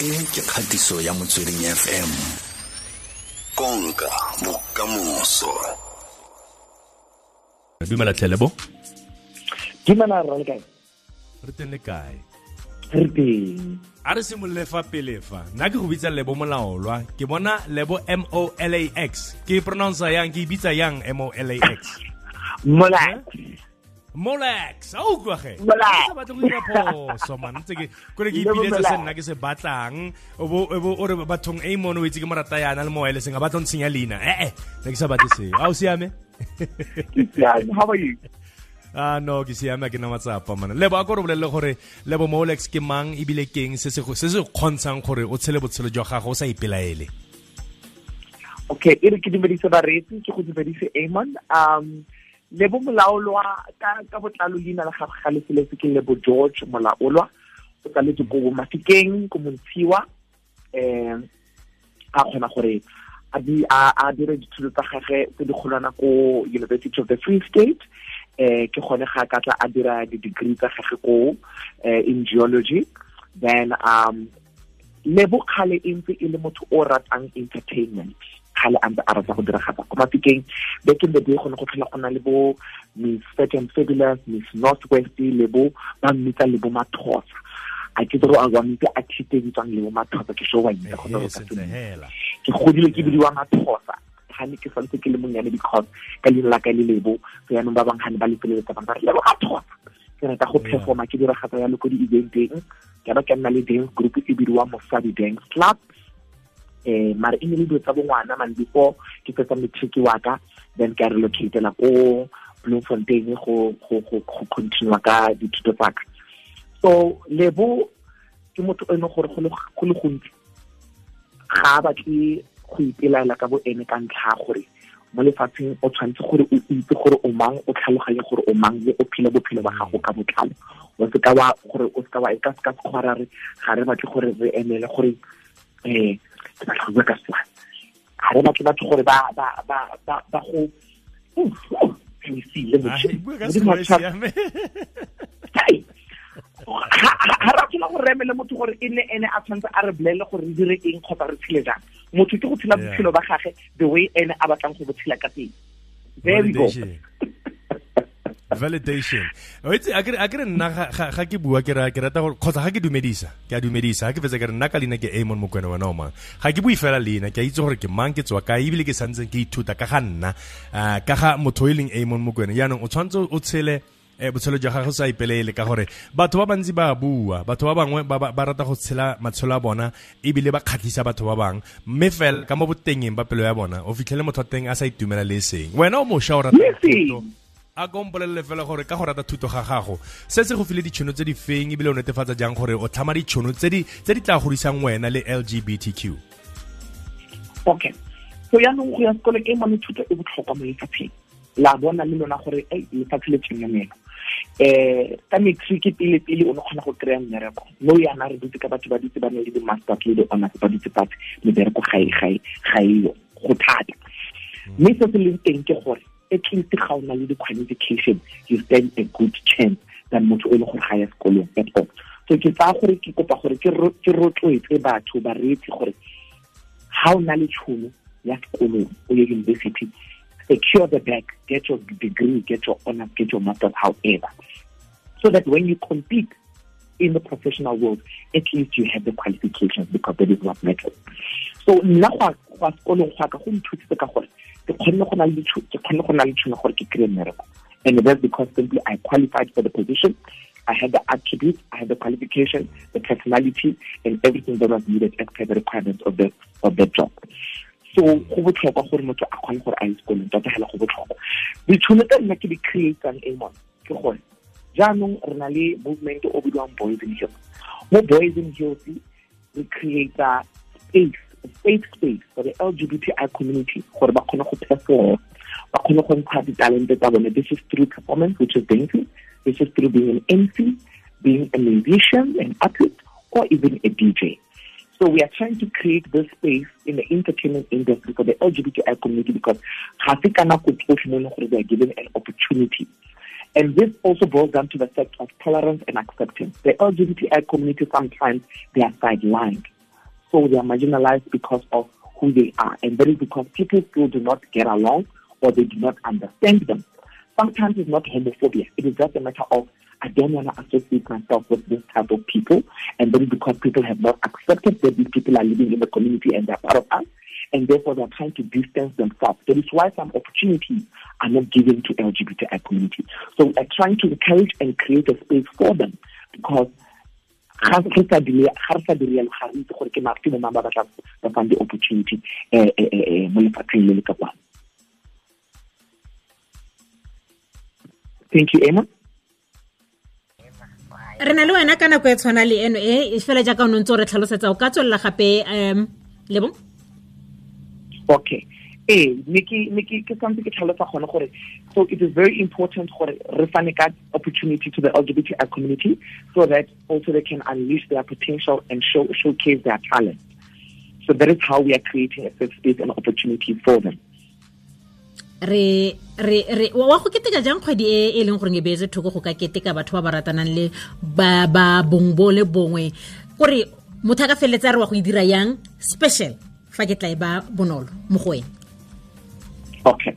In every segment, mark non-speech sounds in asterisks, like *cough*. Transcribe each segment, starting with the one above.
e ke kgatiso ya motsweding fm konka bokamoso dumela tlhelebo dumela rra le kae re teng le kae re teng a re simolole fa pele fa nna ke go bitsa lebo molaolwa ke bona lebo m o l a x? Ke pronounce yang ke e bitsa yang m o l a x mola molex a utlwa ge? Molex. sa batle go dira phoso man. Ntse ke kore ke ipiletsa se nna ke se batlang. O bo o bo- o re bathong e mone o itse ke morata yana le moele seng a batla ntshenya leina. Ee ne ke sa batle seo. A o siame? You? *laughs* Ah no ke siame a ke na matsapa mana lebo a ko re bolelele gore lebo molex ke mang ebile keng se se se se kgontshang gore o tshele botshelo jwa gago o sa ipelaele? Okay e re ke dumedise bareetsi ke go dumedise amon um lebo molaolwa ka botlalo leina la gagwe ga lefeletse ke le bo george molaolwa o tsaletse ko mafikeng ko montshiwa um a kgona gore a di a a dire dithuto tsa gage tse di kgolwana ko university of the free state um ke gone ga ka tla a dira di-degree tsa gage ko eh, in geology. Then um lebo kgale e ntse e le motho o ratang entertainment kgale a rata go diragatsa ko mafikeng back in the day gone go tlhola go na le bo miss second fabulous miss northwest le bo ba mmitsa le bo mathosa. A ke tsere a wa mmitse a thiteditswang le bo mathosa ke sure wa itse go ka ke godile ke bidiwa mathosa. Gane ke santse ke le monyane because ka leina la ka le lebo so yaanong ba bang gane ba lefeleletsa bang ba re lebo mathosa. Ke rata go performa ke diragatsa yalo ko di-eventeng ke ba ke nna le dance group e bidiwa mosadi dance club eh mara e ne le dilo tsa bongwana man before ke fetsa matric wa ka then ke a relocatela ko bloemfontein go go go continue ka dithuto tsa ka. So lebo ke motho o e leng gore go le go le gontsi ga batle go ipelaela ka bo ene ka ntlha gore mo lefatsheng o tshwanetse gore o itse gore o mang o tlhaloganye gore o mang le o phele bophelo ba gago ka botlalo. O seka wa gore o seka wa e ka seka sekgwara re ga re batle gore re emele gore eh ke go ka setswana ga re batle batho gore ba ba ba ba ba go Ah, e bua ka Modimo sekgowa a e tshware- siame. Hai. ga ga ra tshela gore re emele motho gore e ne ene a tshwanetse a re bolelele gore re dire eng kgotsa re tshele jang. Motho ke go tshela ba gage the way ene a batlang go botshela ka teng. There we go Validation. o itse a kere a nna ga- ke bua ke ra ke rata gore kgotsa ga ke dumedisa ke a dumedisa ga ke fetsa ke re nna ka leina ke amon mokwena wena o mang? Ga ke bue fela leina ke a itse gore ke mang ke tswa kae ebile ke santse ke ithuta ka ga nna ka ga motho o e leng amon mokwena yaanong o tshwanetse o tshele eh, botshelo jwa gago sa ipelele ka gore batho ba bantsi ba bua batho ba bangwe ba, rata go tshela matshelo a bona ebile ba kgatlhisa batho ba bangwe. Mme fela ka mo botengeng ba pelo ya bona o fitlhele motho wa teng a sa itumela le e seng. Wena o mošwa o rata a ko mpolelele fela gore ka go rata thuto ga gago. Se se go file ditšhono tse di feng ebile o netefatsa jang gore o tlhama ditšhono tse di tla godisang wena le lgbtq okay so yaanong go ya sekolo ke mone thuto e botlhokwa mo lefapheng la bona le lona gore lefatshe le tsenyamelo eh ka matric pele pele o ne kgona go kry-a mmereko. No yana re dutse ka batho ba dutse ba ne le di-masters le di-honors ba dutse fatshe. Mebereko ga e- ga e- ga eyo go thata. Mme se se leng teng ke gore at least ga o na le di-qualification you stand a good chance than motho o e leng gore ga ya sekolong at all. So ke tsaya gore ke kopa gore ke ro- ke rotloetse batho ba reetse gore ha o na le tšhono ya sekolong o ye university secure the bag get your degree get your honors get your masters however. So that when you compete in the professional world at least you have the qualifications because that is what matters. So nna go ya sekolong go ya ka go nthusitse ka gore ke kgonne go na le tšhono gore ke kry-e mmereko. And that's because simply i qualified for the position. I had the attributes, I had the qualification, the personality, and everything that was needed as per the requirements of the of the job. So go botlhokwa gore motho a kgone gore a ye sekolong tota fela go botlhokwa. Ditšhono tse nna ke di creatang amon ke gore jaanong re na le movement o bidiwang boys in heels mo boys in heels re creata space safe space for the lgbti community gore ba kgone go perform ba kgone go ntsha ditalente this is through performance which is dancing this is through being an mc being a musician an artist or even a dj So we are trying to create this space in the entertainment industry for the LGBTI community because ga se they are given an opportunity. And this also boils down to the fact of tolerance and acceptance. The LGBTI community sometimes they are sidelined. So they are marginalized because of who they are. And that is because people still do not get along or they do not understand them. Sometimes it's not homophobia. It is just a matter of I don't want to associate myself with this type of people. And then because people have not accepted that these people are living in the community and they're part of us, and therefore they're trying to distance themselves. That is why some opportunities are not given to LGBTI community. So we're trying to encourage and create a space for them because ga re sa dire ga re ga re itse gore ke mafe mo ba batla ba fang di-opportunity eh, eh, eh, mo lefapheng le le ka kwano. Thank you emma. Re na le wena ka nako e tshwana le eno e fela jaaka o ne ntse o re tlhalosetsa o ka tswelela gape um lebo? Okay. Ee ne ke santse ke tlhalosa gone gore so it is very important for re fane opportunity to the lgbti community so that also they can unleash their potential and show, showcase their talent. So that is how we are creating a safe space and opportunity for them. Re re re wa go keteka jang kgwedi e e leng gore e beetse thoko go ka keteka batho ba ba ratanang le ba ba bong bo le bongwe? Kore motho a ka feleletsa re wa go e dira yang? Special fa ke tla e ba bonolo mo go wena. Okay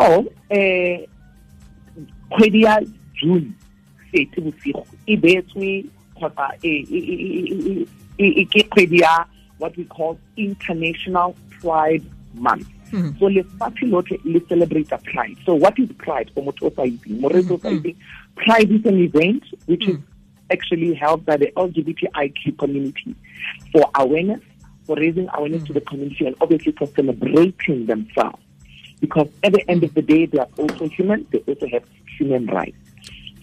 so eh kgwedi ya june sete bosigo e beetswe kgotsa ke kgwedi ya what we call international pride month Mm-hmm. So lefatshe lotlhe le celebrate pride. So what is pride for motho o sa itseng? Moreetsi o sa itseng. Pride is an event which is mm-hmm. actually held by the LGBTIQ community for awareness, for raising awareness to the community, and obviously for celebrating themselves. Because at the end of the day, they are also human, they also have human rights.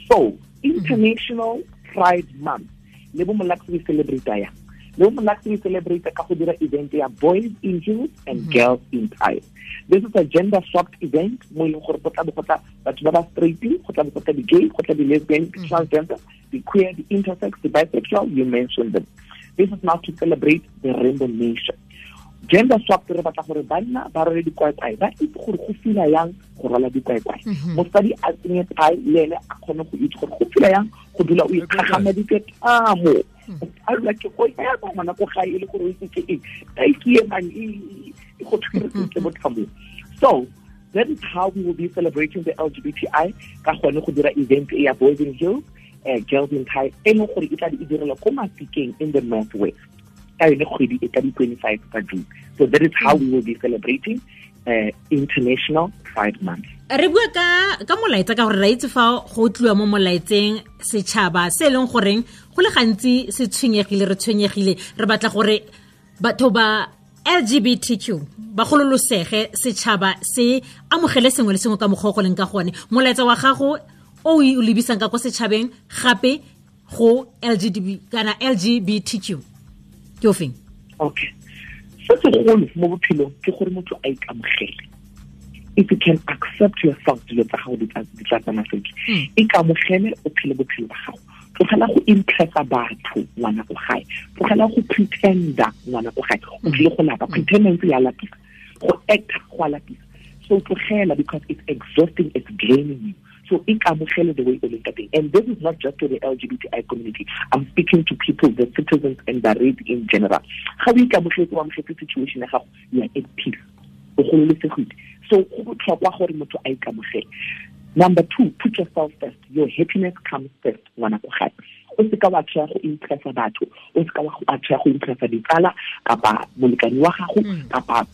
So, International Pride Month, lebo molakse we celebrate ya. le monate we celebrate ka go dira event ya boys in heels and mm -hmm. girls in ties this is a gender swapped event mo e leng gore go tla go tla batho ba ba straight go tla go tla di-gay go tla di-lesbian mm -hmm. transgender the queer the intersex the bisexual you mentioned them this is now to celebrate the rainbow nation gender swap re batla gore banna ba rwale dikwaekwae ba itse gore go fila yang go rwala dikwaekwae mhm. mosadi a tsenye tae le ene a kgone go itse gore go fila yang go dula o ikgagamaditse tamo a dula ke go ya ba ngwana ko gae e le gore o itse ke eng? Taiki e mang e go tshweretse mo thamong so that is how we will be celebrating the LGBTI ka gone go dira event e ya Boys hill Hills uh, Girls in e leng gore e tla di direlwa ko mafikeng in the northwest ka yone kgwedi e ka di-25 tsa june. So that is how we will be celebrating uh, international pride month. Re bua ka ka molaetsa ka gore ra itse fa go tliwa mo molaetseng setšhaba se e leng goreng go le gantsi se tshwenyegile re tshwenyegile. Re batla gore batho ba lgbtq ba gololosege setšhaba se amogele sengwe le sengwe ka mokgwa go leng ka gone. Molaetsa wa gago o o lebisang ka ko setšhabeng gape go lgb kana lgbtq ke o feng? Okay se segolo mo bophelong ke gore motho a ikamogele. If you can accept yourself dilo tsa gago di tla tsama sentle. Hmm. ikamogele o phele bophelo ba gago. Tlogela go impressa batho ngwana ko gae. Tlogela go pretenda ngwana ko gae. O tlile go lapa. Pretendance ya lapisa. Go acta go a lapisa. So tlogela because it's exhausting it's draining you so ikamogele the way o leng ka teng. And this is not just to the lgbti community. I'm speaking to people the citizens and the race in general. Ga o ikamogetse o amogetse situation ya gago you are at peace. O gololesegile so go botlhokwa gore motho a ikamogele. Number two put yourself first. Your happiness comes first ngwana ko gae o se ka wa tshaya go impressa batho. O se ka wa tshaya go impressa ditsala kapa molekani wa gago mm. kapa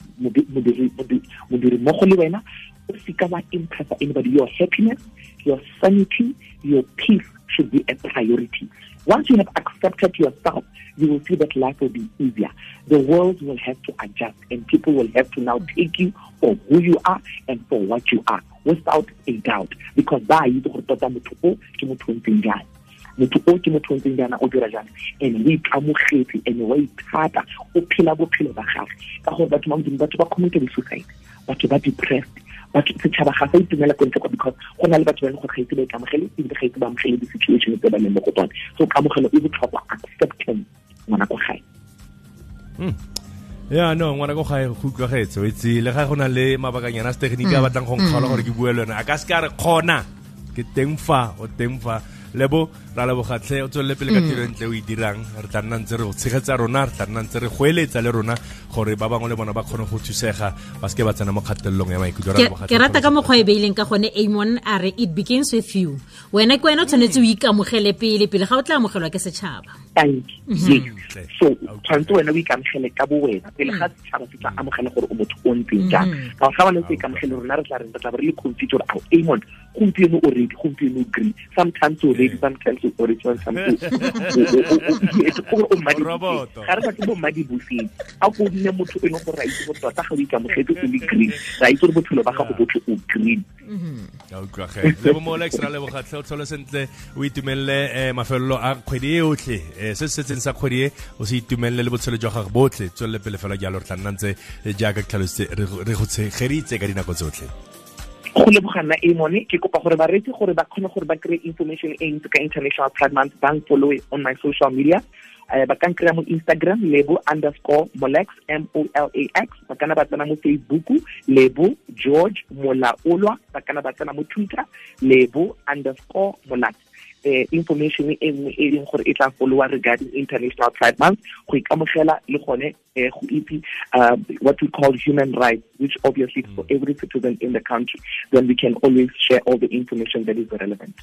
modiri mmogo le wena o se ka wa impressa anybody your happiness your sanity your peace should be a priority. Once you have accepted yourself you will see that life will be easier. The world will have to adjust and people will have to now take you for who you are and for what you are without a doubt. Because ba itse gore tota motho o ke motho o ntseng jang motho o ke motho o ntseng jana o dira jang and o ikamogetse and wa ithata o phela bophelo ba gage ka gore batho ba modimo batho ba committed suicide batho ba depressed batho setšhaba ga sa itumela ko ntle kwa because go na le batho ba leng gore ga itse ba ikamogele ebile ga itse ba amogele di-situation tse ba leng mo go tsone. So kamogelo e botlhokwa acceptance ngwana ko gae. Hmm. ya no ngwana ko gae go utlwagetse o itse le ga go na le mabakanyana a setegeniki a hmm. batlang go nkgaola gore ke bue le yone a ka se ka re kgona ke teng fa o teng fa. Lebo ra lebogatlhe o tswelele pele ka tiro e ntle o e dirang re tla nna ntse re go tshegetsa rona re tla nna ntse re go eletsa le rona gore ba bangwe le bona ba kgone go thusega ba seke ba tsena mo kgatelelong ya maikutlo Ra Ke- leboga ke tlhe rata ka gore- mokgwa e beileng ka gone amon a re it begins with you. Wena ke wena o tshwanetse o ikamogele pele pele ga o tla amogelwa ke setšhaba thank you yes Okay. so tshwanetse wena o ikamogele ka bo wena pele ga setšhaba se tla amogela gore o motho o ntseng jang ka ga bana se ikamogele rona re tla re re tla be re le confuse gore ao amon gompieno o ready gompieno o green sometimes o ready sometimes o ready sometimes o o ga re sa tse bo mmadiboseng a ko nne motho e leng gore ra itse gore tota ga o ikamogetse o le green ra itse gore botshelo ba gago botlhe o green. Ka utlwage lebo molex ra lebogatlhe o tlhole sentle o itumelele um mafelelo a kgwedi e otlhe um se se setseng sa kgwedi e o se itumelele le botshelo jwa gage botlhe. Tswelele pele fela jalo re tla nna ntse eh, jaaka ke tlhalositse re go- re go tshegeditse ka dinako tsotlhe go lebogana mone ke kopa gore bareetsi gore ba kgone gore ba kry information e ntse ka international pride month ba follow on my social media. Uh, ba ka nkry-a mo instagram lebo underscore molex m o l a x. Ba kana ba tsena mo facebook lebo george molaolwa. Ba kana ba tsena mo twitter lebo underscore molat eh, information e nngwe e leng gore e tla followa regarding international pride month go ikamogela le gone eh, go itse uh, what we call human rights which obviously for every citizen in the country then we can always share all the information that is relevant